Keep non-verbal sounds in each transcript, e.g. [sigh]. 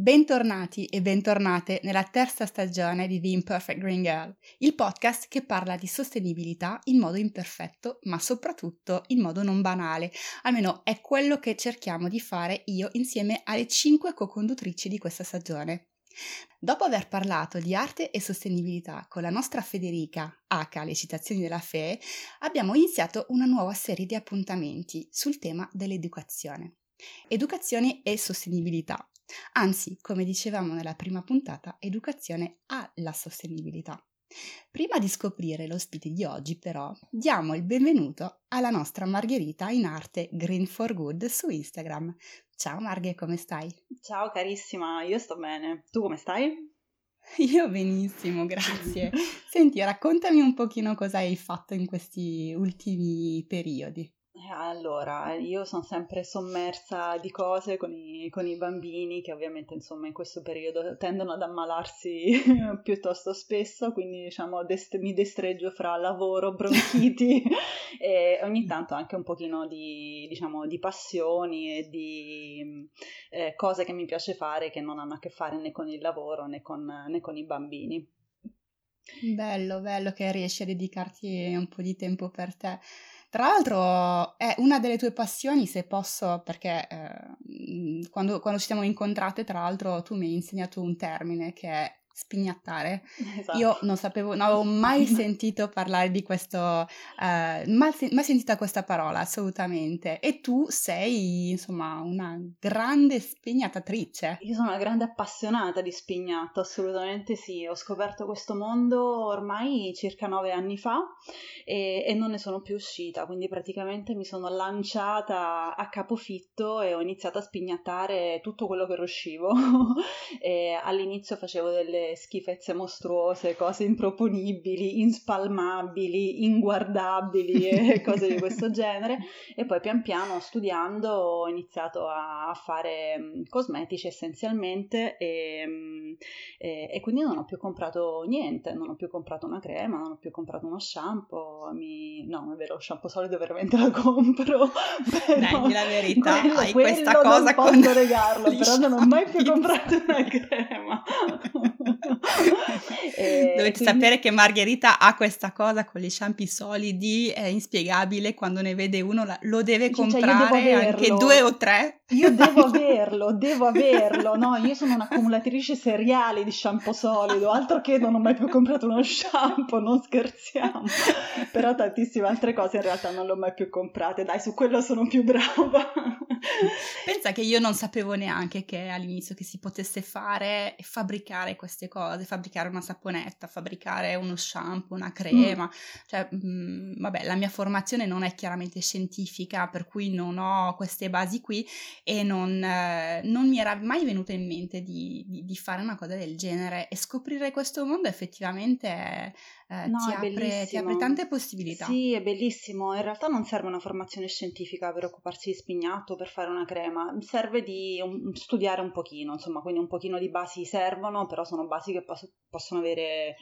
Bentornati e bentornate nella terza stagione di The Imperfect Green Girl, il podcast che parla di sostenibilità in modo imperfetto, ma soprattutto in modo non banale. Almeno è quello che cerchiamo di fare io insieme alle cinque co-conduttrici di questa stagione. Dopo aver parlato di arte e sostenibilità con la nostra Federica, H, le citazioni della FE, abbiamo iniziato una nuova serie di appuntamenti sul tema dell'educazione. Educazione e sostenibilità, Anzi, come dicevamo nella prima puntata, educazione alla sostenibilità. Prima di scoprire l'ospite di oggi, però, diamo il benvenuto alla nostra Margherita in arte Green for Good su Instagram. Ciao Marghe, come stai? Ciao carissima, io sto bene. Tu come stai? [laughs] Io benissimo, grazie. Senti, raccontami un pochino cosa hai fatto in questi ultimi periodi. Eh, allora, io sono sempre sommersa di cose con i, con i, bambini che ovviamente insomma in questo periodo tendono ad ammalarsi [laughs] piuttosto spesso, quindi diciamo dest- mi destreggio fra lavoro, bronchiti [laughs] e ogni tanto anche un pochino di, diciamo, di passioni e di eh, cose che mi piace fare che non hanno a che fare né con il lavoro né con, né con i bambini. Bello, bello che riesci a dedicarti un po' di tempo per te. Tra l'altro è una delle tue passioni, se posso, perché eh, quando, quando ci siamo incontrate, tra l'altro tu mi hai insegnato un termine che è spignattare. Esatto. Io non sapevo, non avevo mai [laughs] sentito parlare di questo, eh, mai, mai sentita questa parola assolutamente. E tu sei, insomma, una grande spignatatrice. Io sono una grande appassionata di spignato, assolutamente sì. Ho scoperto questo mondo ormai circa nove anni fa e, e non ne sono più uscita, quindi praticamente mi sono lanciata a capofitto e ho iniziato a spignattare tutto quello che riuscivo. [laughs] all'inizio facevo delle schifezze mostruose, cose improponibili, inspalmabili, inguardabili e [laughs] cose di questo genere. E poi pian piano studiando ho iniziato a fare mm, cosmetici essenzialmente e, mm, e, e, quindi non ho più comprato niente, non ho più comprato una crema, non ho più comprato uno shampoo. Mi... No, è vero, lo shampoo solido veramente la compro. [laughs] Però Dai, la verità, quello, hai questa cosa con... posso regarlo, però non ho mai più comprato una crema. [laughs] [laughs] e Dovete quindi... sapere che Margherita ha questa cosa con gli shampoo solidi, è inspiegabile, quando ne vede uno lo deve comprare cioè, anche due o tre. Io [laughs] devo averlo, devo averlo, no? Io sono un'accumulatrice seriale di shampoo solido, altro che non ho mai più comprato uno shampoo, non scherziamo. Però tantissime altre cose in realtà non le ho mai più comprate, dai, su quello sono più brava. Pensa che io non sapevo neanche che all'inizio che si potesse fare e fabbricare queste cose, fabbricare una saponetta, fabbricare uno shampoo, una crema, mm. cioè mh, mm, vabbè, la mia formazione non è chiaramente scientifica, per cui non ho queste basi qui e non, eh, non mi era mai venuto in mente di, di, di, fare una cosa del genere e scoprire questo mondo effettivamente è, eh, no, ti, apre, ti, apre, tante possibilità. Sì, è bellissimo. In realtà non serve una formazione scientifica per occuparsi di spignato, per fare una crema, serve di un, studiare un pochino, insomma, quindi un pochino di basi servono, però sono basi che pos- possono avere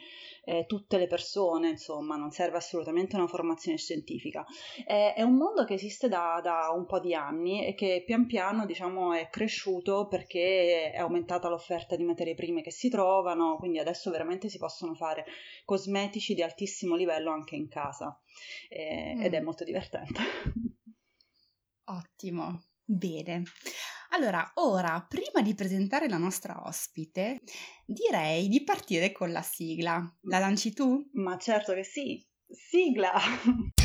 eh, tutte le persone, insomma, non serve assolutamente una formazione scientifica. Eh, è un mondo che esiste da, da, un po' di anni e che pian piano, diciamo, è cresciuto perché è aumentata l'offerta di materie prime che si trovano, quindi adesso veramente si possono fare cosmetici di altissimo livello anche in casa eh, mm. ed è mm. molto divertente. [laughs] Ottimo, bene. Allora, ora, prima di presentare la nostra ospite, direi di partire con la sigla. La lanci tu? Ma certo che sì. Sigla! [laughs]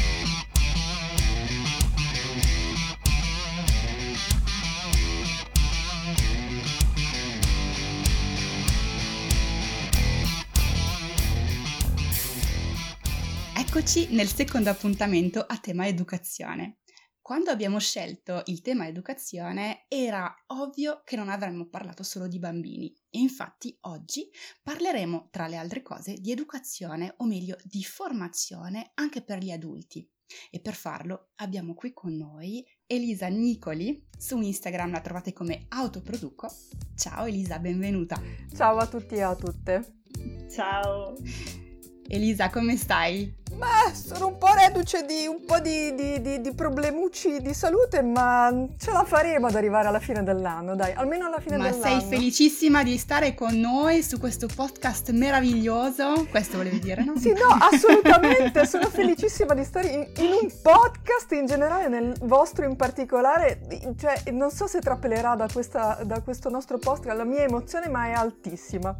Eccoci nel secondo appuntamento a tema educazione. Quando abbiamo scelto il tema educazione era ovvio che non avremmo parlato solo di bambini e infatti oggi parleremo tra le altre cose di educazione o meglio di formazione anche per gli adulti. E per farlo abbiamo qui con noi Elisa Nicoli, su Instagram la trovate come Autoproduco. Ciao Elisa, benvenuta. Ciao a tutti e a tutte. Ciao. Elisa, come stai? Ma sono un po' reduce di un po' di, di, di, di, problemucci di salute, ma ce la faremo ad arrivare alla fine dell'anno, dai, almeno alla fine ma dell'anno. Ma sei felicissima di stare con noi su questo podcast meraviglioso? Questo volevi dire, no? sì, no, assolutamente, sono felicissima di stare in, in, un podcast in generale, nel vostro in particolare, cioè non so se trappelerà da, questa, da questo nostro podcast la mia emozione, ma è altissima.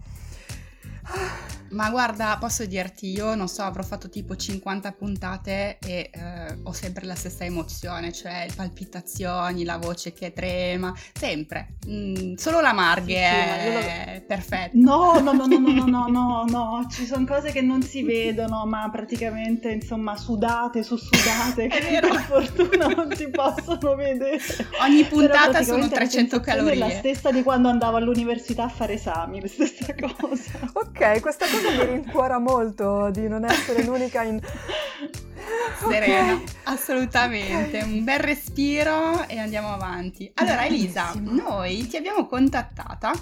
Ma guarda, posso dirti, io non so, avrò fatto tipo 50 puntate e eh, ho sempre la stessa emozione, cioè le palpitazioni, la voce che trema, sempre. Mm, solo la Marghe sì, è lo... perfetta. No, no, no, no, no, no, no, no, [laughs] ci sono cose che non si vedono, ma praticamente, insomma, sudate su sudate, che per fortuna non si possono vedere. Ogni puntata sono 300 calorie. È la stessa di quando andavo all'università a fare esami, la [laughs] stessa cosa. Ok, questa cosa mi rincuora molto di non essere l'unica in... [laughs] Serena, okay. assolutamente. Okay. Un bel respiro e andiamo avanti. Allora, Elisa, noi ti abbiamo contattata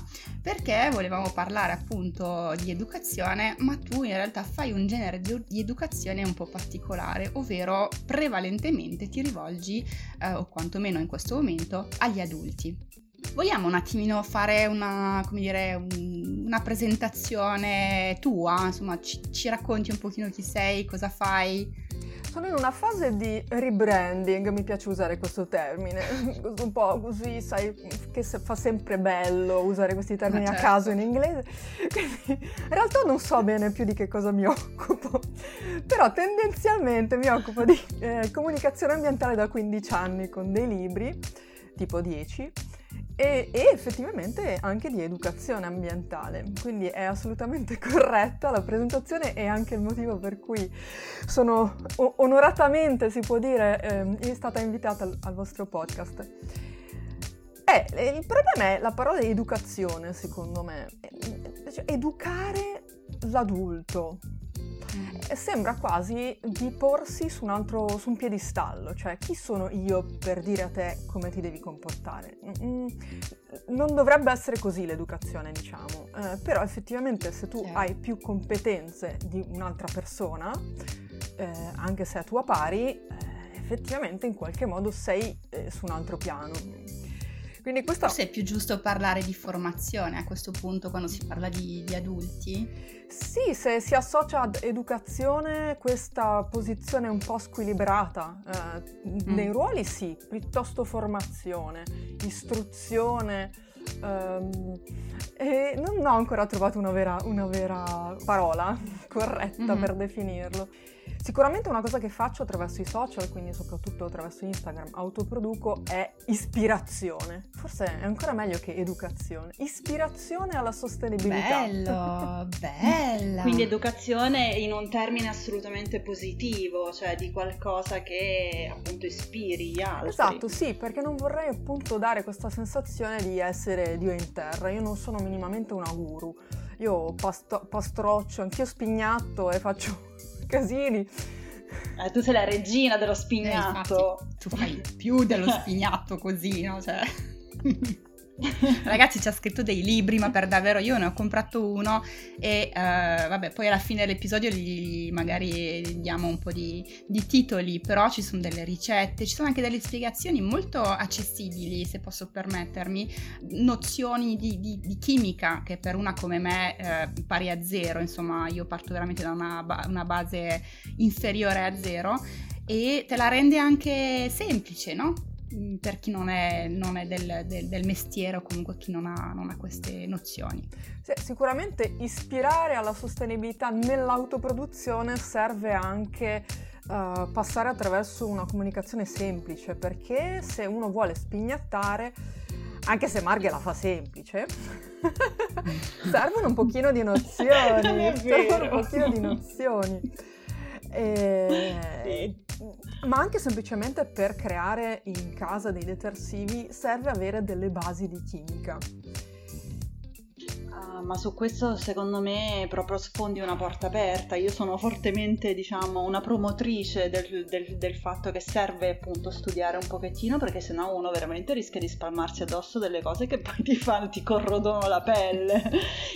perché volevamo parlare appunto di educazione, ma tu in realtà fai un genere di educazione un po' particolare, ovvero prevalentemente ti rivolgi, eh, o quantomeno in questo momento, agli adulti. Vogliamo un attimino fare una, dire, un, una presentazione tua? Insomma, ci, ci, racconti un pochino chi sei, cosa fai? Sono in una fase di rebranding, mi piace usare questo termine, [laughs] un po' così, sai, che fa sempre bello usare questi termini certo. a caso in inglese. [laughs] Quindi, in realtà non so bene più di che cosa mi [laughs] occupo, però tendenzialmente mi occupo di eh, comunicazione ambientale da 15 anni con dei libri, tipo 10 e, e, effettivamente anche di educazione ambientale, quindi è assolutamente [laughs] corretta la presentazione e anche il motivo per cui sono onoratamente, si può dire, eh, stata invitata al, al vostro podcast. Eh, il problema è la parola educazione, secondo me. Cioè, educare l'adulto. Mm. sembra quasi di porsi su un altro, su un piedistallo, cioè chi sono io per dire a te come ti devi comportare? Non dovrebbe essere così l'educazione, diciamo, eh, però effettivamente se tu hai più competenze di un'altra persona, eh, anche se a tua pari, eh, effettivamente in qualche modo sei eh, su un altro piano. Quindi questo... Forse è più giusto parlare di formazione a questo punto quando si parla di, di adulti? Sì, se si associa ad educazione questa posizione un po' squilibrata. Eh, mm. Nei ruoli sì, piuttosto formazione, istruzione. Ehm, e non ho ancora trovato una vera, una vera parola [laughs] corretta mm-hmm. per definirlo. Sicuramente una cosa che faccio attraverso i social, quindi soprattutto attraverso Instagram, autoproduco, è ispirazione. Forse è ancora meglio che educazione. Ispirazione alla sostenibilità. Bello, [laughs] bella. Quindi educazione in un termine assolutamente positivo, cioè di qualcosa che appunto ispiri gli altri. Esatto, sì, perché non vorrei appunto dare questa sensazione di essere Dio in terra. Io non sono minimamente una guru. Io pasto- pastroccio, anch'io spignatto e faccio casini. Eh, tu sei la regina dello spignato. Eh, infatti, tu fai più dello spignato così, no? Cioè... [laughs] [laughs] Ragazzi ci ha scritto dei libri, ma per davvero io ne ho comprato uno e uh, vabbè, poi alla fine dell'episodio gli, magari diamo un po' di, di, titoli, però ci sono delle ricette, ci sono anche delle spiegazioni molto accessibili, se posso permettermi, nozioni di, di, di chimica che per una come me eh, pari a zero, insomma io parto veramente da una, una base inferiore a zero e te la rende anche semplice, no? Mm, per chi non è, non è del, del, del, mestiere o comunque chi non ha, non ha queste nozioni. Sì, sicuramente ispirare alla sostenibilità nell'autoproduzione serve anche uh, passare attraverso una comunicazione semplice perché se uno vuole spignattare anche se Marghe la fa semplice, [laughs] servono un pochino di nozioni, [laughs] servono un pochino di nozioni. [laughs] E, ma anche semplicemente per creare in casa dei detersivi serve avere delle basi di chimica. Uh, ma su questo secondo me proprio sfondi una porta aperta. Io sono fortemente, diciamo, una promotrice del, del, del, fatto che serve appunto studiare un pochettino perché sennò uno veramente rischia di spalmarsi addosso delle cose che [laughs] poi ti fanno, ti corrodono la pelle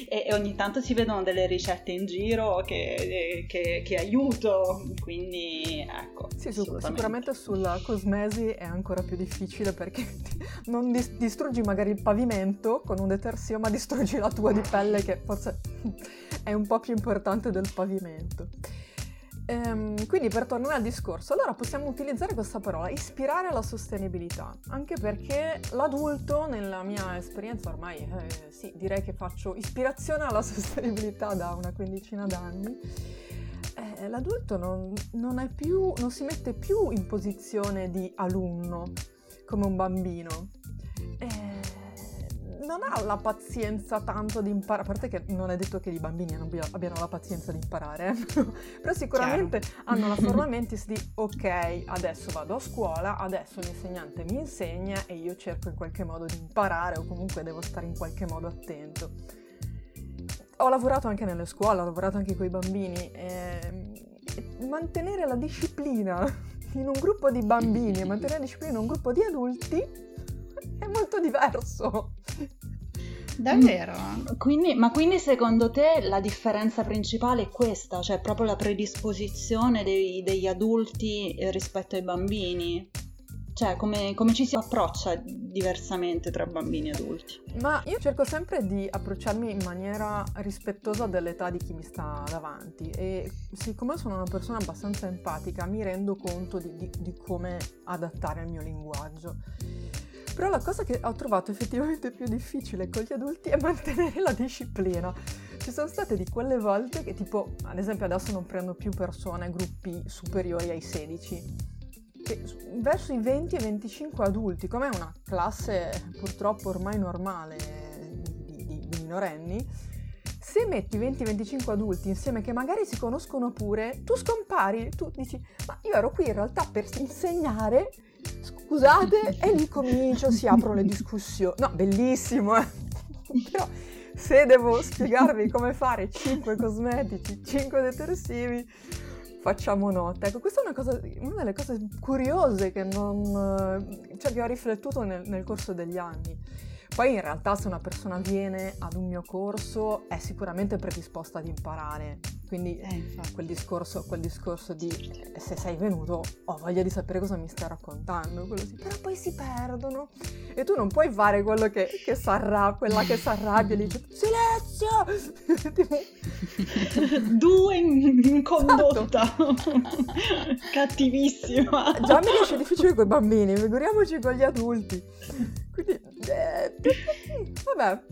e, e, ogni tanto si vedono delle ricette in giro che, che, che aiuto, quindi ecco. Sì, sicuramente sulla cosmesi è ancora più difficile perché [laughs] non dis- distruggi magari il pavimento con un detersivo ma distruggi la tua di pelle che forse è un po' più importante del pavimento. Ehm, quindi per tornare al discorso, allora possiamo utilizzare questa parola, ispirare alla sostenibilità, anche perché l'adulto, nella mia esperienza ormai, eh, sì, direi che faccio ispirazione alla [laughs] sostenibilità da una quindicina d'anni, eh, l'adulto non, non, più, non si mette più in posizione di alunno come un bambino. Eh, non ha la pazienza tanto di imparare, a parte che non è detto che i bambini abbiano la pazienza di imparare, [laughs] però sicuramente Chiaro. hanno la forma [laughs] mentis di ok, adesso vado a scuola, adesso l'insegnante mi insegna e io cerco in qualche modo di imparare o comunque devo stare in qualche modo attento. Ho lavorato anche nelle scuole, ho lavorato anche con i bambini e mantenere la disciplina [laughs] in un gruppo di bambini e mantenere la disciplina in un gruppo di adulti è molto diverso. Davvero? Quindi, ma quindi secondo te la differenza principale è questa, cioè proprio la predisposizione dei, degli adulti rispetto ai bambini? Cioè, come, come, ci si approccia diversamente tra bambini e adulti? Ma io cerco sempre di approcciarmi in maniera rispettosa dell'età di chi mi sta davanti e siccome sono una persona abbastanza empatica mi rendo conto di, di, di come adattare il mio linguaggio. Però la cosa che ho trovato effettivamente più difficile con gli adulti è mantenere la disciplina. Ci sono state di quelle volte che tipo, ad esempio adesso non prendo più persone, gruppi superiori ai 16, che verso i 20 e 25 adulti, come una classe purtroppo ormai normale di, di, di minorenni, se metti 20-25 adulti insieme che magari si conoscono pure, tu scompari, tu dici, ma io ero qui in realtà per insegnare scusate, e lì comincio, si aprono le discussioni. No, bellissimo, eh. Però se devo spiegarvi come fare 5 cosmetici, 5 detersivi, facciamo nota. Ecco, questa è una, cosa, una delle cose curiose che, non, cioè, che ho riflettuto nel, nel corso degli anni. Poi in realtà se una persona viene ad un mio corso è sicuramente predisposta ad imparare, quindi eh, quel, discorso, quel, discorso, di eh, se sei venuto ho voglia di sapere cosa mi stai raccontando, sì, però poi si perdono e tu non puoi fare quello che, che s'arrabbia, quella che si arrabbia e dice silenzio! [laughs] [laughs] Due in, in condotta, esatto. [laughs] cattivissima. Già mi riesce difficile con i bambini, figuriamoci con gli adulti. Quindi, eh, vabbè.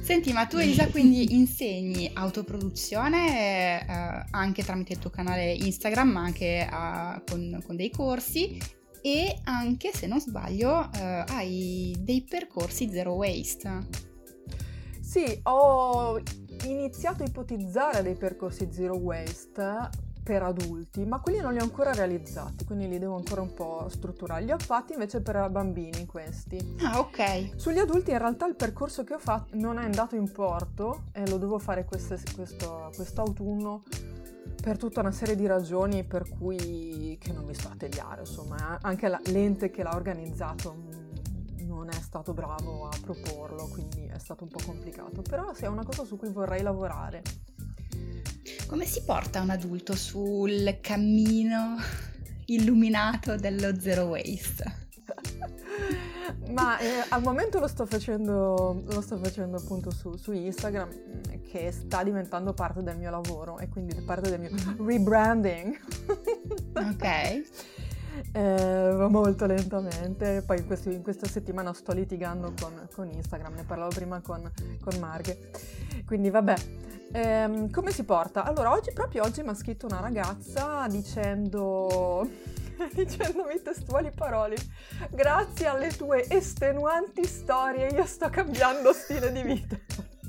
Senti, ma tu Elisa quindi insegni autoproduzione eh, anche tramite il tuo canale Instagram, ma anche eh, con, con, dei corsi e anche, se non sbaglio, eh, hai dei percorsi zero waste. Sì, ho iniziato a ipotizzare dei percorsi zero waste per adulti, ma quelli non li ho ancora realizzati, quindi li devo ancora un po' strutturare. Li ho fatti invece per bambini questi. Ah, ok. Sugli adulti in realtà il percorso che ho fatto non è andato in porto e lo devo fare queste, questo, quest'autunno per tutta una serie di ragioni per cui che non mi sto a tediare, insomma, anche la, l'ente che l'ha organizzato non è stato bravo a proporlo, quindi è stato un po' complicato, però sì, è una cosa su cui vorrei lavorare. Come si porta un adulto sul cammino illuminato dello zero waste? [laughs] Ma eh, al momento lo sto facendo, lo sto facendo appunto su, su, Instagram, che sta diventando parte del mio lavoro e quindi parte del mio [laughs] rebranding. ok. [laughs] Eh, molto lentamente. Poi in, questi, in, questa settimana sto litigando con, con, Instagram, ne parlavo prima con, con Marghe. Quindi vabbè, Ehm, come si porta? Allora, oggi, proprio oggi mi ha scritto una ragazza dicendo, [laughs] dicendomi testuali parole, grazie alle tue estenuanti storie io sto cambiando stile di vita. [laughs]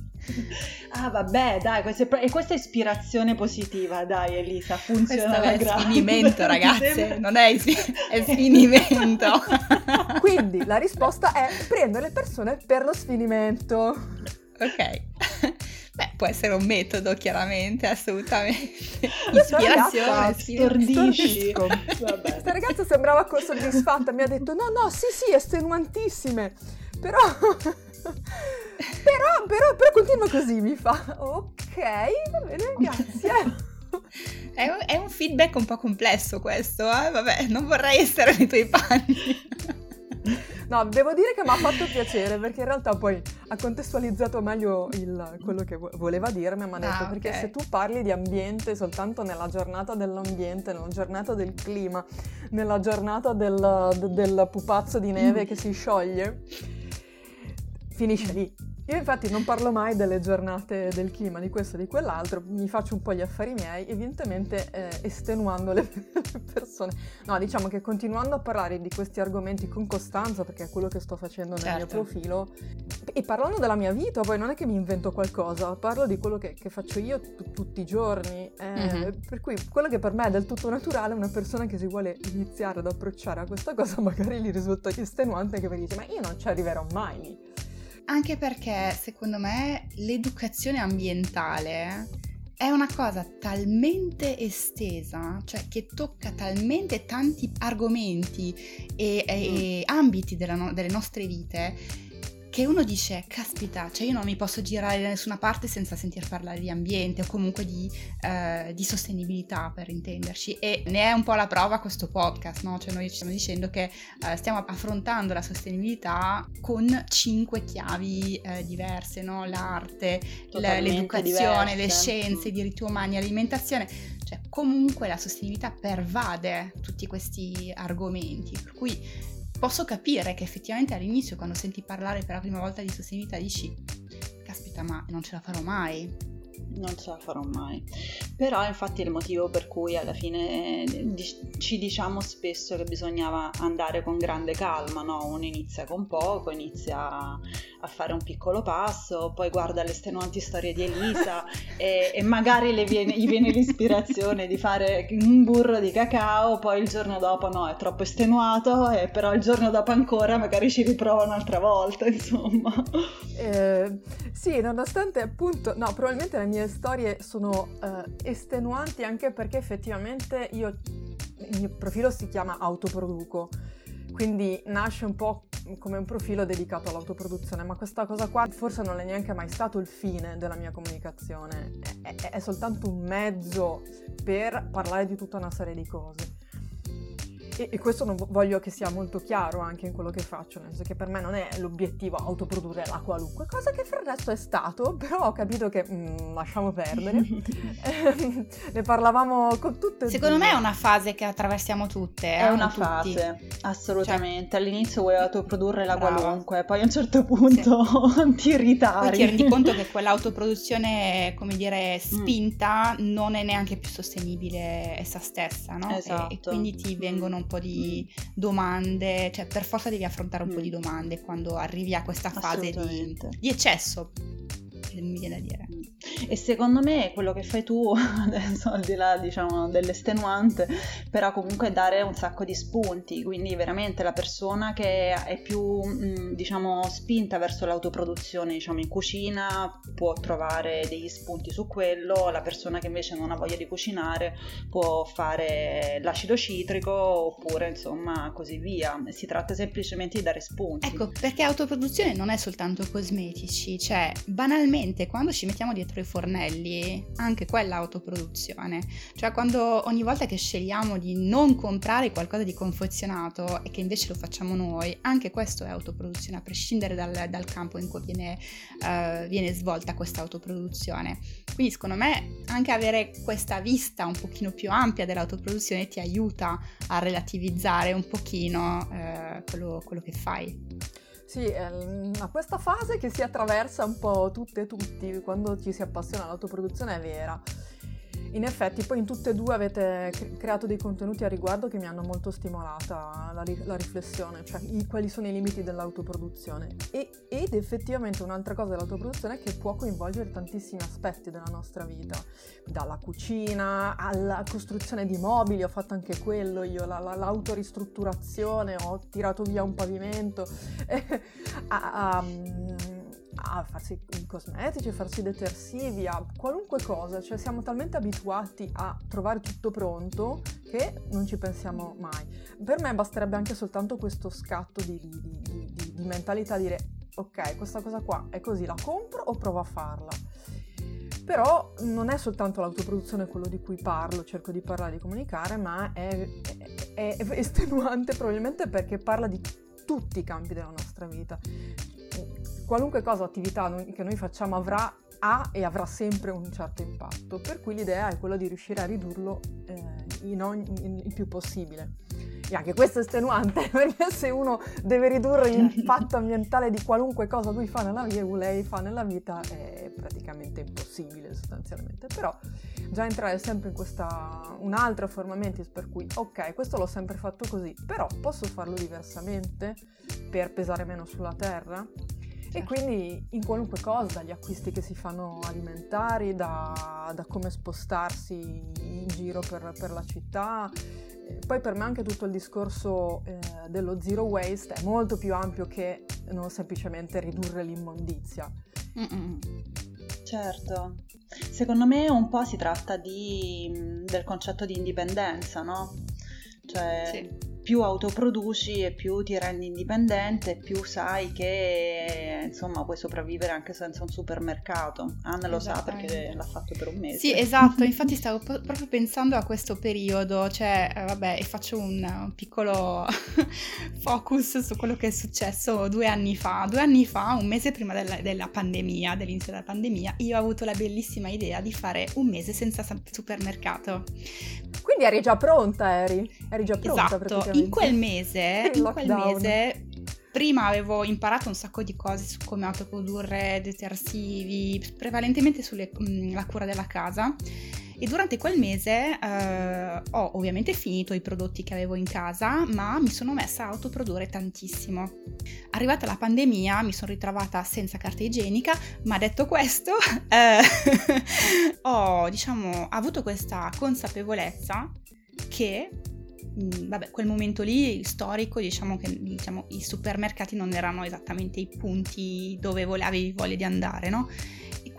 Ah vabbè dai, questa è, questa è ispirazione positiva, dai Elisa, funziona Questo è sfinimento [laughs] ragazze, non è, è sfinimento. Quindi la risposta è prendere le persone per lo sfinimento. ok. Beh, può essere un metodo, chiaramente, assolutamente. [laughs] Ispirazione, stordisci. Questa [laughs] ragazza sembrava soddisfatta, mi ha detto no, no, sì, sì, estenuantissime, però... [laughs] però, però, però continua così, mi fa. Ok, va bene, grazie. È un, è un, feedback un po' complesso questo, eh? Vabbè, non vorrei essere nei tuoi panni. No, devo dire che mi ha fatto piacere perché in realtà poi ha contestualizzato meglio il, quello che voleva dirmi, mi ha detto ah, perché okay. se tu parli di ambiente soltanto nella giornata dell'ambiente, nella giornata del clima, nella giornata del, del pupazzo di neve mm. che si scioglie, finisce lì. Io infatti non parlo mai delle giornate del clima, di questo e di quell'altro, mi faccio un po' gli affari miei, evidentemente eh, estenuando le [laughs] persone. No, diciamo che continuando a parlare di questi argomenti con costanza, perché è quello che sto facendo nel certo. mio profilo, e parlando della mia vita, poi non è che mi invento qualcosa, parlo di quello che, che faccio io t- tutti i giorni, eh, mm-hmm. per cui quello che per me è del tutto naturale, una persona che si vuole iniziare ad approcciare a questa cosa [laughs] magari gli risulta estenuante che mi dice ma io non ci arriverò mai lì. Anche perché secondo me l'educazione ambientale è una cosa talmente estesa, cioè che tocca talmente tanti argomenti e, e, e ambiti no- delle nostre vite che uno dice, caspita, cioè io non mi posso girare da nessuna parte senza sentir parlare di ambiente o comunque di, eh, di, sostenibilità, per intenderci. E ne è un po' la prova questo podcast, no? Cioè noi stiamo dicendo che eh, stiamo affrontando la sostenibilità con cinque chiavi eh, diverse, no? L'arte, l'educazione, diverse. le scienze, i diritti umani, l'alimentazione. Cioè comunque la sostenibilità pervade tutti questi argomenti, per cui posso capire che effettivamente all'inizio quando senti parlare per la prima volta di sostenibilità dici caspita ma non ce la farò mai non ce la farò mai. Però infatti è il motivo per cui alla fine ci diciamo spesso che bisognava andare con grande calma, no? Uno inizia con poco, inizia a fare un piccolo passo, poi guarda le estenuanti storie di Elisa [laughs] e, e, magari viene, gli viene l'ispirazione di fare un burro di cacao, poi il giorno dopo no, è troppo estenuato, e però il giorno dopo ancora magari ci riprova un'altra volta, insomma. Eh, sì, nonostante appunto, no, probabilmente le mie storie sono eh, estenuanti anche perché effettivamente io, il mio profilo si chiama Autoproduco, quindi nasce un po' come un profilo dedicato all'autoproduzione, ma questa cosa qua forse non è neanche mai stato il fine della mia comunicazione, è, è, è soltanto un mezzo per parlare di tutta una serie di cose. E, e, questo non voglio che sia molto chiaro anche in quello che faccio, nel senso che per me non è l'obiettivo autoprodurre la qualunque cosa che per il resto è stato, [laughs] però ho capito che mm, lasciamo perdere. [laughs] ne parlavamo con tutte. Secondo me è una fase che attraversiamo tutte. È una tutti. fase, assolutamente. Cioè, All'inizio vuoi autoprodurre la brava. qualunque, poi a un certo punto sì. [laughs] ti ritari. Poi ti rendi conto che quell'autoproduzione, come dire, mm. spinta mm. non è neanche più sostenibile essa stessa, no? Esatto. E, e quindi ti vengono un po' di domande, cioè per forza devi affrontare un mm. po' di mm. domande quando arrivi a questa fase di, di eccesso mi viene da dire. E secondo me quello che fai tu, [laughs] adesso al di là diciamo dell'estenuante, però comunque dare un sacco di spunti, quindi veramente la persona che è più mm, diciamo spinta verso l'autoproduzione diciamo in cucina può trovare degli spunti su quello, la persona che invece non ha voglia di cucinare può fare l'acido citrico oppure insomma così via, si tratta semplicemente di dare spunti. Ecco, perché autoproduzione non è soltanto cosmetici, cioè banalmente veramente quando ci mettiamo dietro i fornelli, anche quella autoproduzione. Cioè quando ogni volta che scegliamo di non comprare qualcosa di confezionato e che invece lo facciamo noi, anche questo è autoproduzione, a prescindere dal, dal campo in cui viene, uh, viene svolta questa autoproduzione. Quindi secondo me anche avere questa vista un pochino più ampia dell'autoproduzione ti aiuta a relativizzare un pochino uh, quello, quello che fai. Sì, ma questa fase che si attraversa un po' tutte e tutti quando ci si appassiona all'autoproduzione è vera. In effetti poi in tutte e due avete creato dei contenuti a riguardo che mi hanno molto stimolata la, la riflessione, cioè i, quali sono i limiti dell'autoproduzione. E, ed effettivamente un'altra cosa dell'autoproduzione è che può coinvolgere tantissimi aspetti della nostra vita, dalla cucina alla costruzione di mobili, ho fatto anche quello io, la, la, l'autoristrutturazione, ho tirato via un pavimento, [laughs] a, a, a farsi cosmetici, a farsi detersivi, a qualunque cosa, cioè siamo talmente abituati a trovare tutto pronto che non ci pensiamo mai. Per me basterebbe anche soltanto questo scatto di, di, di, di mentalità, dire ok, questa cosa qua è così, la compro o provo a farla. Però non è soltanto l'autoproduzione quello di cui parlo, cerco di parlare, di comunicare, ma è, è, è [laughs] estenuante probabilmente perché parla di tutti i campi della nostra vita. Qualunque cosa, attività che noi facciamo avrà ha e avrà sempre un certo impatto, per cui l'idea è quella di riuscire a ridurlo eh, in ogni, in, il più possibile. E anche questo è estenuante, [laughs] perché se uno deve ridurre l'impatto [laughs] ambientale di qualunque cosa lui fa nella vita, lei fa nella vita, è praticamente impossibile sostanzialmente. Però già entrare sempre in questa un'altra forma mentis per cui ok, questo l'ho sempre fatto così, però posso farlo diversamente per pesare meno sulla terra? E certo. quindi in qualunque cosa, dagli acquisti che si fanno alimentari, da, da come spostarsi in giro per, per, la città. Poi per me anche tutto il discorso eh, dello zero waste è molto più ampio che non semplicemente ridurre l'immondizia. Mm-mm. Certo, secondo me un po' si tratta di, del concetto di indipendenza, no? Cioè, sì più autoproduci e più ti rendi indipendente, più sai che insomma puoi sopravvivere anche senza un supermercato. Anne lo sa perché l'ha fatto per un mese. Sì, esatto, [laughs] infatti stavo po- proprio pensando a questo periodo, cioè eh, vabbè, e faccio un, un piccolo [laughs] focus su quello che è successo due anni fa. Due anni fa, un mese prima della, della pandemia, dell'inizio della pandemia, io ho avuto la bellissima idea di fare un mese senza supermercato. Quindi eri già pronta, eri? Eri già pronta esatto. In quel mese, [laughs] in quel mese prima avevo imparato un sacco di cose su come autoprodurre detersivi, prevalentemente sulla mm, cura della casa. E durante quel mese eh, ho ovviamente finito i prodotti che avevo in casa, ma mi sono messa a autoprodurre tantissimo. Arrivata la pandemia mi sono ritrovata senza carta igienica, ma detto questo [laughs] eh, [laughs] ho diciamo avuto questa consapevolezza che mm, vabbè, quel momento lì storico, diciamo che diciamo, i supermercati non erano esattamente i punti dove avevi voglia di andare, no?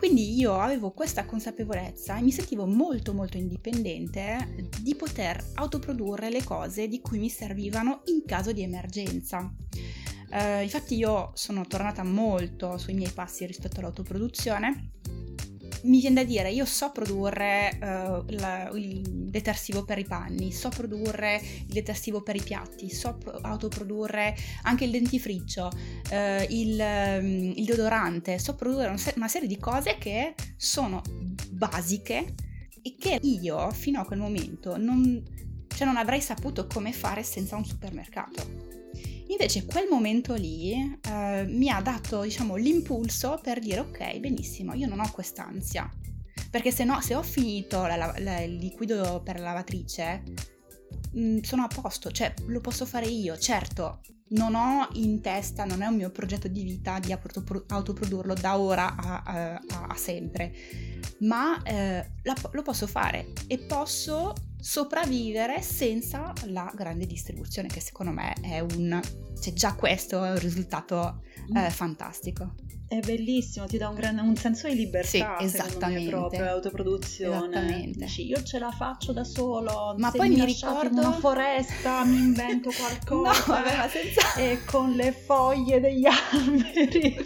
quindi io avevo questa consapevolezza e mi sentivo molto molto indipendente di poter autoprodurre le cose di cui mi servivano in caso di emergenza. Uh, infatti io sono tornata molto sui miei passi rispetto all'autoproduzione mi viene da dire, io so produrre uh, la, il detersivo per i panni, so produrre il detersivo per i piatti, so pro- autoprodurre anche il dentifricio, uh, il, um, il, deodorante, so produrre una, se- una serie di cose che sono basiche e che io fino a quel momento non, cioè non avrei saputo come fare senza un supermercato. Invece quel momento lì eh, mi ha dato, diciamo, l'impulso per dire ok, benissimo, io non ho quest'ansia. Perché se no, se ho finito la, la, il liquido per la lavatrice, mh, mm, sono a posto, cioè lo posso fare io. Certo, non ho in testa, non è un mio progetto di vita di autoprodurlo da ora a, a, a sempre, ma eh, la, lo posso fare e posso sopravvivere senza la grande distribuzione, che secondo me è un... cioè già questo è un risultato eh, mm. fantastico. È bellissimo, ti dà un, gran, un senso di libertà, sì, esattamente. proprio, autoproduzione. Esattamente. Dici, io ce la faccio da solo, ma poi mi, mi ricordo... in una foresta, mi invento [laughs] qualcosa. no, vabbè, ma senza... [laughs] E con le foglie degli [laughs] alberi.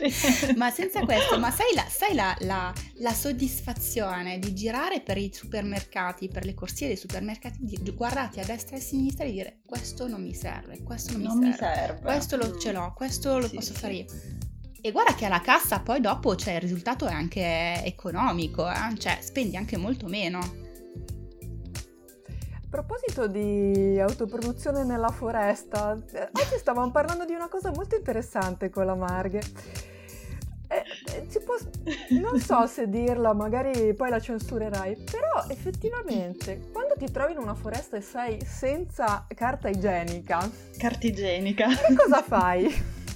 ma senza questo, ma sai, la, sai la, la, la, soddisfazione di girare per i supermercati, per le corsie dei supermercati, di guardarti a destra e a sinistra e dire questo non mi serve, questo non, non mi, serve, mi serve, questo lo, mm. ce l'ho, questo lo sì, posso sì. fare io e guarda che alla cassa poi dopo cioè, il risultato è anche economico, eh? cioè spendi anche molto meno. A proposito di autoproduzione nella foresta, eh, oggi stavamo parlando di una cosa molto interessante con la Marghe. Eh, eh può, non so [laughs] se dirla, magari poi la censurerai, però effettivamente quando ti trovi in una foresta e sei senza carta igienica, carta igienica, cosa fai?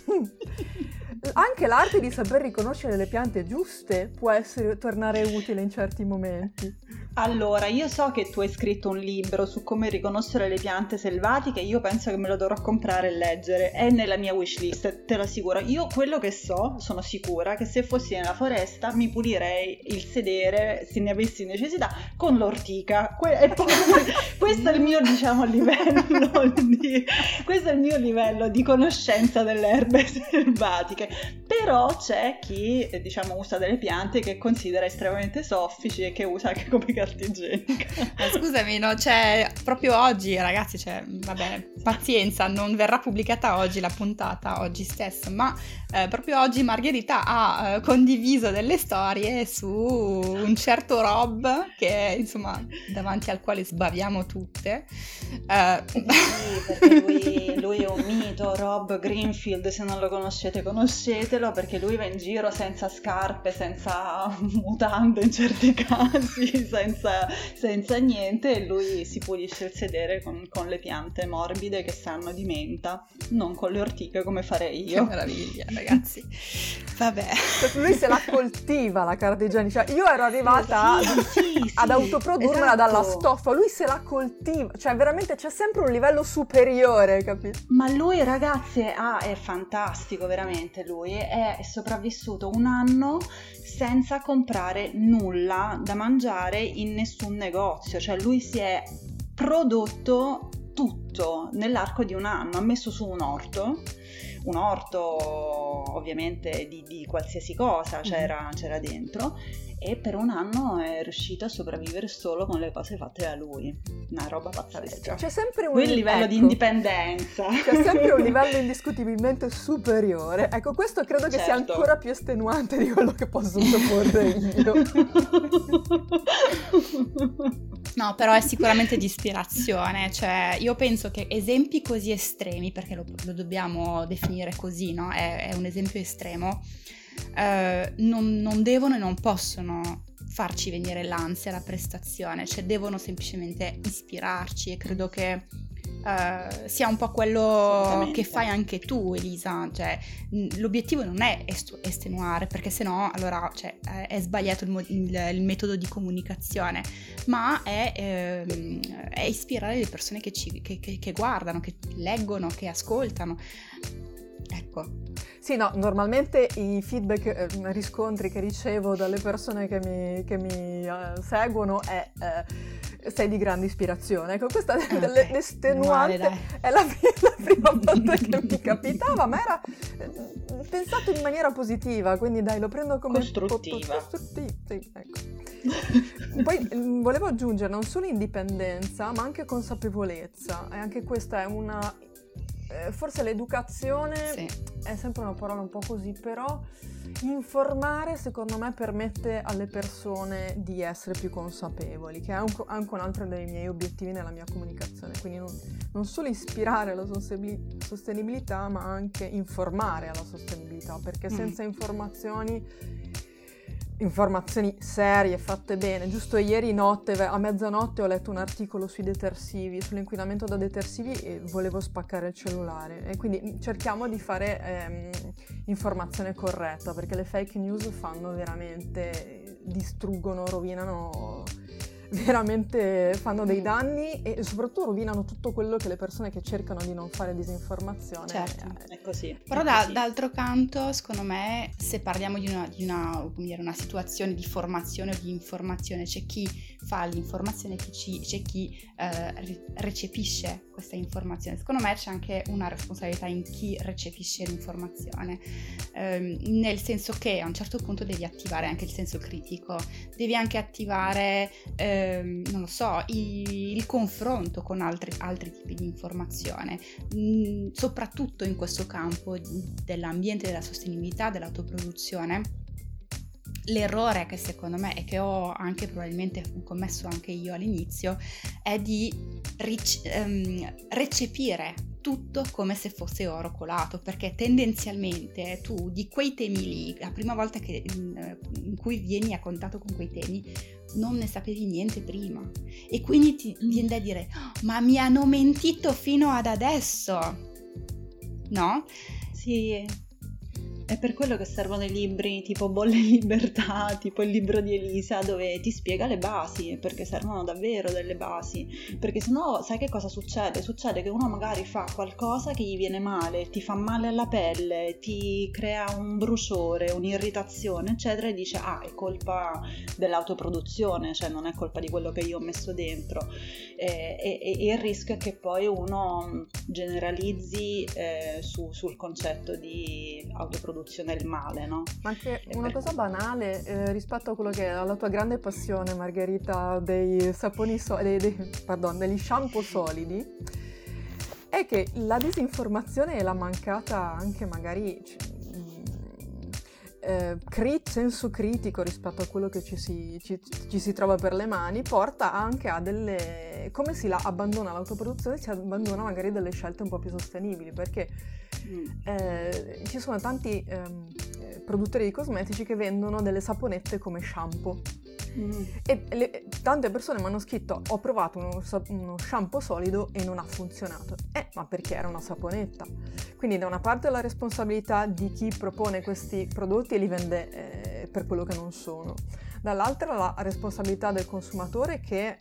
[laughs] Anche l'arte di saper riconoscere le piante giuste può essere, tornare utile in certi momenti. Allora, io so che tu hai scritto un libro su come riconoscere le piante selvatiche, io penso che me lo dovrò comprare e leggere, è nella mia wishlist, te lo assicuro. Io quello che so, sono sicura, che se fossi nella foresta mi pulirei il sedere, se ne avessi necessità, con l'ortica. Que- poi, [laughs] questo è il mio, diciamo, livello [laughs] di, questo è il mio livello di conoscenza delle erbe [laughs] selvatiche. Però c'è chi, diciamo, usa delle piante che considera estremamente soffici e che usa anche come carta igienica. Ma scusami, no, cioè, proprio oggi, ragazzi, cioè, vabbè, pazienza, non verrà pubblicata oggi la puntata, oggi stesso, ma eh, proprio oggi Margherita ha eh, condiviso delle storie su un certo Rob che, insomma, davanti al quale sbaviamo tutte. Eh, sì, perché lui, lui è un mito, Rob Greenfield, se non lo conoscete conoscetelo, perché lui va in giro senza scarpe, senza mutande in certi casi, [laughs] senza, senza, niente e lui si pulisce il sedere con, con, le piante morbide che sanno di menta, non con le ortiche come farei io. Che meraviglia, ragazzi. [laughs] Vabbè. Lui se la coltiva la carta igienica. Io ero arrivata sì, ad, sì, ad autoprodurmela esatto. dalla stoffa, lui se la coltiva, cioè veramente c'è sempre un livello superiore, capito? Ma lui ragazzi ah, è fantastico, veramente lui, è sopravvissuto un anno senza comprare nulla da mangiare in nessun negozio, cioè lui si è prodotto tutto nell'arco di un anno, ha messo su un orto, un orto ovviamente di, di qualsiasi cosa c'era, mm-hmm. c'era dentro e per un anno è riuscito a sopravvivere solo con le cose fatte da lui. Una roba pazzesca. C'è sempre un Quel livello ecco, di indipendenza. C'è sempre un [laughs] livello indiscutibilmente superiore. Ecco, questo credo che certo. sia ancora più estenuante di quello che posso sopporre io. [laughs] No, però è sicuramente di ispirazione, cioè io penso che esempi così estremi, perché lo, lo dobbiamo definire così, no? È, è un esempio estremo, eh, non, non devono e non possono farci venire l'ansia, la prestazione, cioè devono semplicemente ispirarci e credo che uh, sia un po' quello che fai anche tu Elisa, cioè l'obiettivo non è estenuare perché sennò allora cioè, è sbagliato il, il, il, metodo di comunicazione, ma è, eh, è ispirare le persone che, ci, che, che, che guardano, che leggono, che ascoltano. Ecco. Sì, no, normalmente i feedback, eh, riscontri che ricevo dalle persone che mi, che mi uh, seguono è uh, sei di grande ispirazione. Ecco, questa okay. l'estenuante vale, è la, [laughs] la, prima volta che mi capitava, ma era eh, pensato in maniera positiva, quindi dai, lo prendo come costruttiva. costruttiva sì, ecco. Poi mm, volevo aggiungere non solo indipendenza, ma anche consapevolezza. E anche questa è una eh, forse l'educazione sì. è sempre una parola un po' così, però informare secondo me permette alle persone di essere più consapevoli, che è anche un altro dei miei obiettivi nella mia comunicazione, quindi non, non solo ispirare alla sostenibilità, ma anche informare alla sostenibilità, perché mm. senza informazioni informazioni serie, fatte bene. Giusto ieri notte, a mezzanotte, ho letto un articolo sui detersivi, sull'inquinamento da detersivi e volevo spaccare il cellulare. E quindi cerchiamo di fare ehm, informazione corretta, perché le fake news fanno veramente, distruggono, rovinano veramente fanno dei danni e soprattutto rovinano tutto quello che le persone che cercano di non fare disinformazione. Certo, è così. Però da, d'altro canto, secondo me, se parliamo di, una, di una, dire, una, situazione di formazione o di informazione, c'è chi fa l'informazione e c'è chi eh, recepisce questa informazione. Secondo me c'è anche una responsabilità in chi recepisce l'informazione, ehm, nel senso che a un certo punto devi attivare anche il senso critico, devi anche attivare... Eh, ehm, non lo so, i, il confronto con altri, altri, tipi di informazione, mh, mm, soprattutto in questo campo dell'ambiente, della sostenibilità, dell'autoproduzione. L'errore che secondo me e che ho anche probabilmente commesso anche io all'inizio è di ric- ehm, recepire tutto come se fosse oro colato, perché tendenzialmente tu di quei temi lì, la prima volta che, in, in cui vieni a contatto con quei temi, non ne sapevi niente prima e quindi ti mm. viene da dire oh, ma mi hanno mentito fino ad adesso no? Sì, è per quello che servono i libri tipo Bolle in Libertà, [laughs] tipo il libro di Elisa, dove ti spiega le basi, perché servono davvero delle basi. Perché sennò sai che cosa succede? Succede che uno magari fa qualcosa che gli viene male, ti fa male alla pelle, ti crea un bruciore, un'irritazione, eccetera, e dice ah, è colpa dell'autoproduzione, cioè non è colpa di quello che io ho messo dentro. E, e, e il rischio è che poi uno generalizzi eh, su, sul concetto di autoproduzione del male, no? Ma anche una cosa banale eh, rispetto a quello che è la tua grande passione, Margherita, dei saponi solidi, dei, dei, pardon, degli shampoo solidi, è che la disinformazione e la mancata anche magari eh, crit- senso critico rispetto a quello che ci si, ci, ci si, trova per le mani porta anche a delle... come si la abbandona l'autoproduzione, si abbandona magari delle scelte un po' più sostenibili perché mm. eh, ci sono tanti ehm, produttori di cosmetici che vendono delle saponette come shampoo Mm. E le, tante persone mi hanno scritto: Ho provato uno, uno, shampoo solido e non ha funzionato. Eh, ma perché era una saponetta? Quindi, da una parte la responsabilità di chi propone questi prodotti e li vende eh, per quello che non sono, dall'altra la responsabilità del consumatore che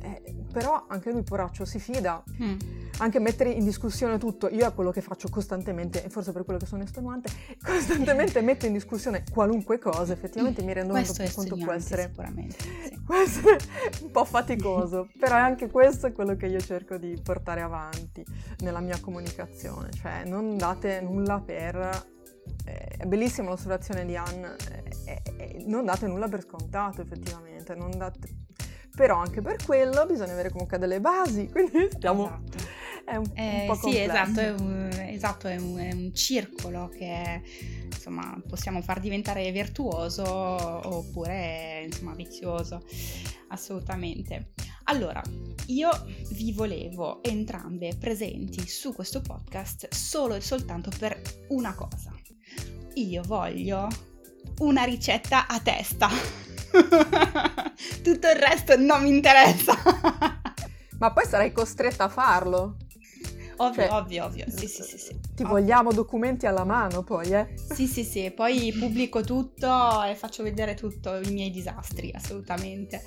eh, però anche lui poraccio si fida. Mm. Anche mettere in discussione tutto, io è quello che faccio costantemente, e forse per quello che sono estenuante, [laughs] costantemente metto in discussione qualunque cosa, effettivamente mi rendo questo conto può essere sicuramente sì. [laughs] un po' faticoso, [laughs] però anche questo è quello che io cerco di portare avanti nella mia comunicazione, cioè non date nulla per eh, è bellissima l'osservazione di Anne, eh, eh, non date nulla per scontato effettivamente, date... però anche per quello bisogna avere comunque delle basi, [laughs] quindi stiamo... Esatto è un, eh, un po' Sì, esatto, è un, esatto, è un, è un circolo che insomma possiamo far diventare virtuoso oppure insomma vizioso, assolutamente. Allora, io vi volevo entrambe presenti su questo podcast solo e soltanto per una cosa. Io voglio una ricetta a testa. [laughs] Tutto il resto non mi interessa. Ma poi sarai costretta a farlo. Ovvio, cioè, ovvio, ovvio. Sì, sì, sì, sì. Ti ovvio. vogliamo documenti alla mano poi, eh? Sì, sì, sì. Poi pubblico tutto e faccio vedere tutto i miei disastri, assolutamente.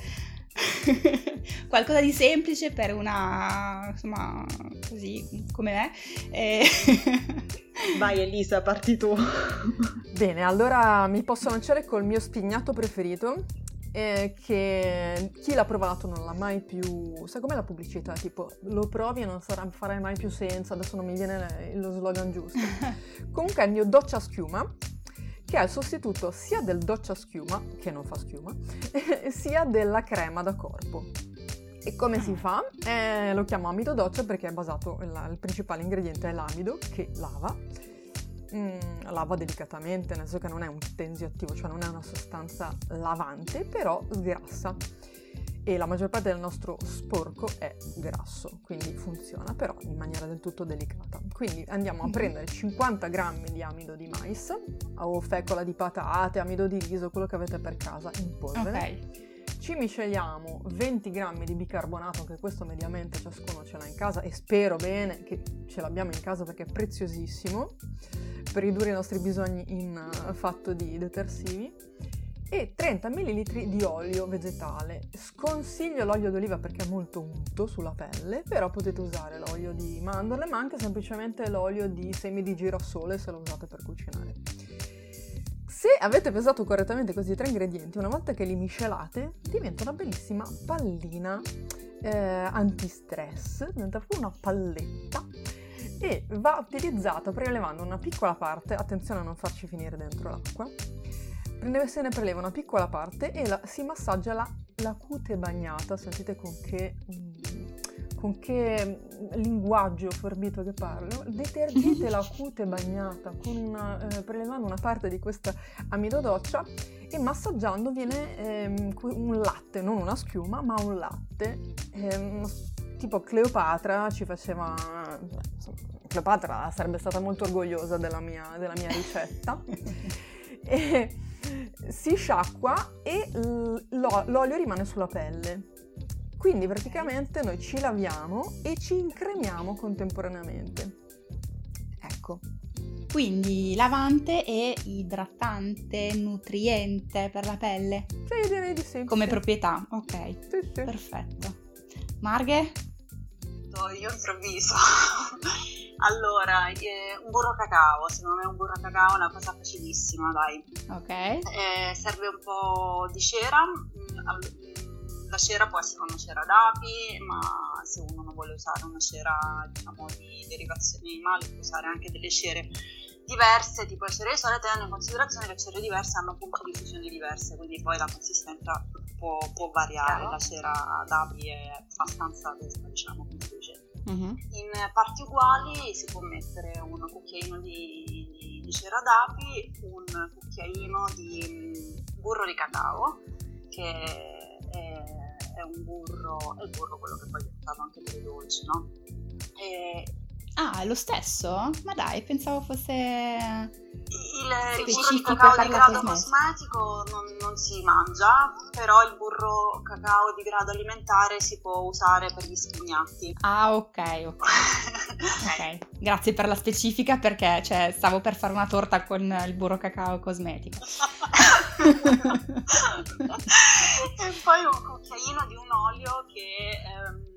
[laughs] Qualcosa di semplice per una, insomma, così come me. E... [laughs] Vai Elisa, parti tu. [laughs] Bene, allora mi posso lanciare col mio spignato preferito, eh, che chi l'ha provato non l'ha mai più... Sai com'è la pubblicità? Tipo, lo provi e non sarà, farai mai più senza, adesso non mi viene lo slogan giusto. Comunque è il mio doccia schiuma, che è il sostituto sia del doccia schiuma, che non fa schiuma, [laughs] sia della crema da corpo. E come si fa? Eh, lo chiamo amido doccia perché è basato, il, il principale ingrediente è l'amido che lava mm, lava delicatamente, nel senso che non è un tensioattivo, cioè non è una sostanza lavante, però sgrassa. E la maggior parte del nostro sporco è grasso, quindi funziona però in maniera del tutto delicata. Quindi andiamo a mhm. prendere 50 grammi di amido di mais o fecola di patate, amido di riso, quello che avete per casa in polvere. Ok ci misceliamo 20 grammi di bicarbonato, che questo mediamente ciascuno ce l'ha in casa e spero bene che ce l'abbiamo in casa perché è preziosissimo per ridurre i nostri bisogni in uh, fatto di detersivi e 30 ml di olio vegetale. Sconsiglio l'olio d'oliva perché è molto unto sulla pelle, però potete usare l'olio di mandorle, ma anche semplicemente l'olio di semi di girasole se lo usate per cucinare. Se avete pesato correttamente questi tre ingredienti, una volta che li miscelate, diventa una bellissima pallina eh, antistress, diventa una palletta e va utilizzata prelevando una piccola parte, attenzione a non farci finire dentro l'acqua, se ne preleva una piccola parte e la, si massaggia la, la, cute bagnata, sentite con che... Mm, con che linguaggio forbito che parlo, detergete la [laughs] cute bagnata una, eh, prelevando una parte di questa amido doccia e massaggiando viene ehm, un latte, non una schiuma, ma un latte. Ehm, tipo Cleopatra ci faceva... Insomma, Cleopatra sarebbe stata molto orgogliosa della mia, della mia ricetta. [laughs] e si sciacqua e l'olio rimane sulla pelle. Quindi praticamente noi ci laviamo e ci incremiamo contemporaneamente. Ecco, Quindi lavante e idratante, nutriente per la pelle? Sì, direi di sì. Come sì. proprietà, ok. Sì, sì. Perfetto. Marghe? Io improvviso. Allora, eh, un burro cacao, secondo me un burro cacao è una cosa facilissima, dai. Ok. Eh, serve un po' di cera, mm, la cera può essere una cera d'api, ma se uno non vuole usare una cera diciamo, di derivazione animale può usare anche delle cere diverse, tipo le cere di sole, tenendo in considerazione che le cere diverse hanno punti di fusione diverse, quindi poi la consistenza può, può variare, la cera d'api è abbastanza dura, diciamo, come dice. Uh-huh. In parti uguali si può mettere un cucchiaino di, di, di cera d'api, un cucchiaino di mm, burro di cacao, che è è un burro, è il burro quello che poi è usato anche per i dolci, no? E... Ah, è lo stesso? Ma dai, pensavo fosse burro di cacao di grado cosmetico non, non, si mangia, però il burro cacao di grado alimentare si può usare per gli spugnati. Ah, ok, ok. [laughs] okay. Grazie per la specifica perché cioè, stavo per fare una torta con il burro cacao cosmetico. [laughs] e poi un cucchiaino di un olio che ehm,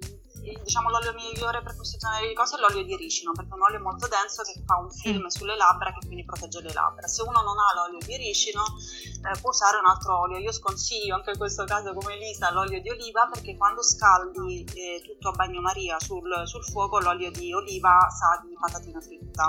diciamo l'olio migliore per questo genere di cose è l'olio di ricino perché è un olio molto denso che fa un film mm. sulle labbra che quindi protegge le labbra. Se uno non ha l'olio di ricino eh, può usare un altro olio. Io sconsiglio anche in questo caso come Elisa l'olio di oliva perché quando scaldi eh, tutto a bagnomaria sul, sul fuoco l'olio di oliva sa di patatina fritta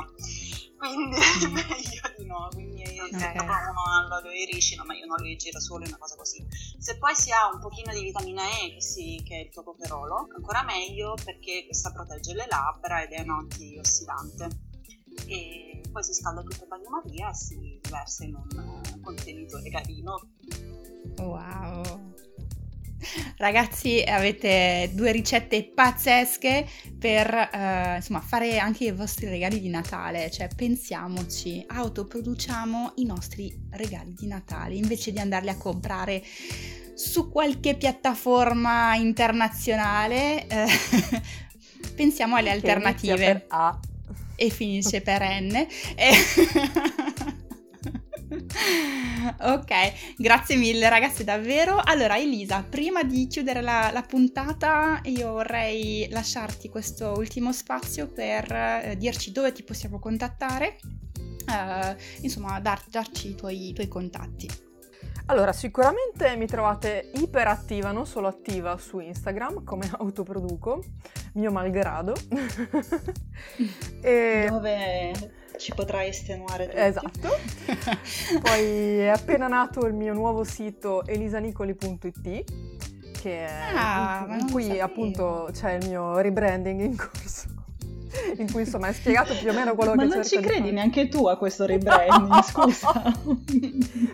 quindi [laughs] [laughs] è meglio di no. Quindi okay. uno ha l'olio di ricino, ma io non olio di girasole, una cosa così. Se poi si ha un pochino di vitamina E, che, si, che è il tocoferolo, ancora meglio perché questa protegge le labbra ed è un antiossidante. E poi si scalda tutto il bagnomaria e si versa in un contenitore carino. Wow! Ragazzi, avete due ricette pazzesche per eh, insomma, fare anche i vostri regali di Natale. Cioè, pensiamoci, autoproduciamo i nostri regali di Natale invece di andarli a comprare su qualche piattaforma internazionale. Eh, [laughs] pensiamo alle alternative. E finisce per N. [laughs] [laughs] ok, grazie mille ragazzi davvero. Allora Elisa, prima di chiudere la, la puntata io vorrei lasciarti questo ultimo spazio per eh, dirci dove ti possiamo contattare, eh, insomma dar, darci i tuoi, i tuoi contatti. Allora, sicuramente mi trovate iperattiva, non solo attiva su Instagram come autoproduco, mio malgrado. [laughs] e... Dove ci potrai estenuare tutti. Esatto. [laughs] Poi è appena nato il mio nuovo sito elisanicoli.it che ah, in, in cui appunto c'è il mio rebranding in corso [laughs] in cui insomma è spiegato più o meno quello Ma che Ma non ci credi neanche tu a questo rebranding, [laughs] scusa.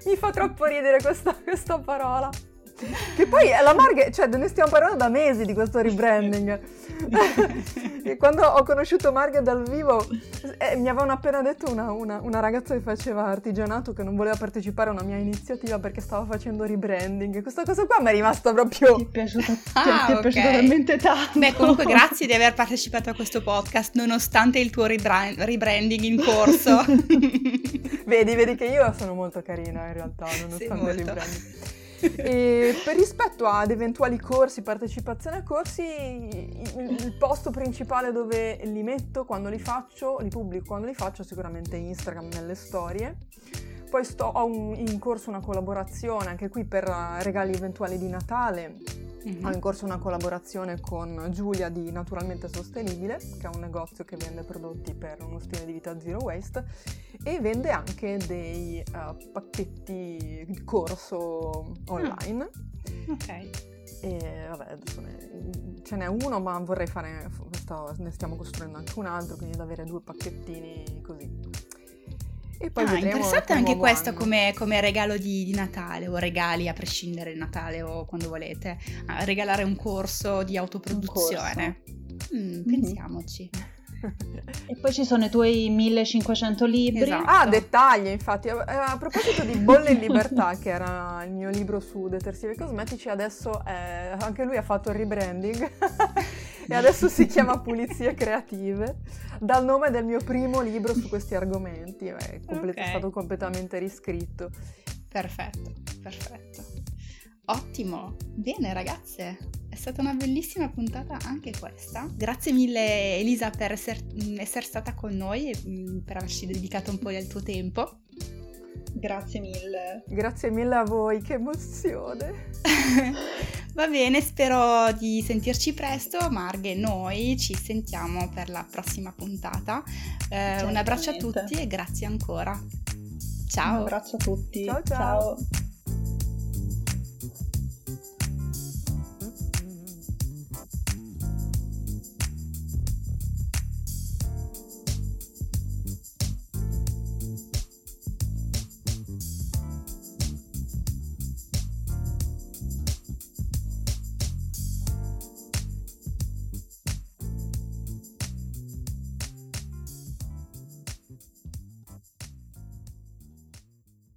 Mi fa troppo ridere questa, questa parola. Che poi la Marghe, cioè ne stiamo parlando da mesi di questo rebranding. [laughs] e quando ho conosciuto Marghe dal vivo, eh, mi avevano appena detto una, una, una, ragazza che faceva artigianato che non voleva partecipare a una mia iniziativa perché stava facendo rebranding. E questa cosa qua mi è rimasta proprio. Ti è piaciuta, ah, [laughs] ti, ti è okay. piaciuta talmente tanto. Beh, comunque, grazie di aver partecipato a questo podcast, nonostante il tuo rebra- rebranding in corso. [laughs] vedi, vedi che io sono molto carina in realtà, nonostante il rebranding e per rispetto ad eventuali corsi, partecipazione a corsi, il posto principale dove li metto quando li faccio, li pubblico quando li faccio, sicuramente Instagram nelle storie. Poi sto, ho un, in corso una collaborazione anche qui per regali eventuali di Natale Mm-hmm. Ho in corso una collaborazione con Giulia di Naturalmente Sostenibile, che è un negozio che vende prodotti per uno stile di vita zero waste e vende anche dei uh, pacchetti di corso online. Mm. Ok. E vabbè, adesso ne, ce n'è uno, ma vorrei fare, sto, ne stiamo costruendo anche un altro, quindi da avere due pacchettini così. E poi ah, interessante anche questo come, come, regalo di, di, Natale o regali a prescindere da Natale o quando volete. Ah, regalare un corso di autoproduzione. Corso. Mm, mm-hmm. Pensiamoci. e poi ci sono i tuoi 1500 libri. Esatto. Ah, dettagli, infatti. A, a proposito di Bolle in Libertà, che era il mio libro su detersivi cosmetici, adesso è, anche lui ha fatto il rebranding e adesso si chiama Pulizie Creative, dal nome del mio primo libro su questi argomenti, è, complet- okay. è stato completamente riscritto. Perfetto, perfetto. Ottimo, bene ragazze, è stata una bellissima puntata anche questa. Grazie mille Elisa per essere esser stata con noi e mm, per averci dedicato un po' del tuo tempo. Grazie mille. Grazie mille a voi, che emozione. [laughs] Va bene, spero di sentirci presto. Marghe, noi ci sentiamo per la prossima puntata. Eh, un abbraccio a tutti e grazie ancora. Ciao. Un abbraccio a tutti. ciao. ciao. ciao.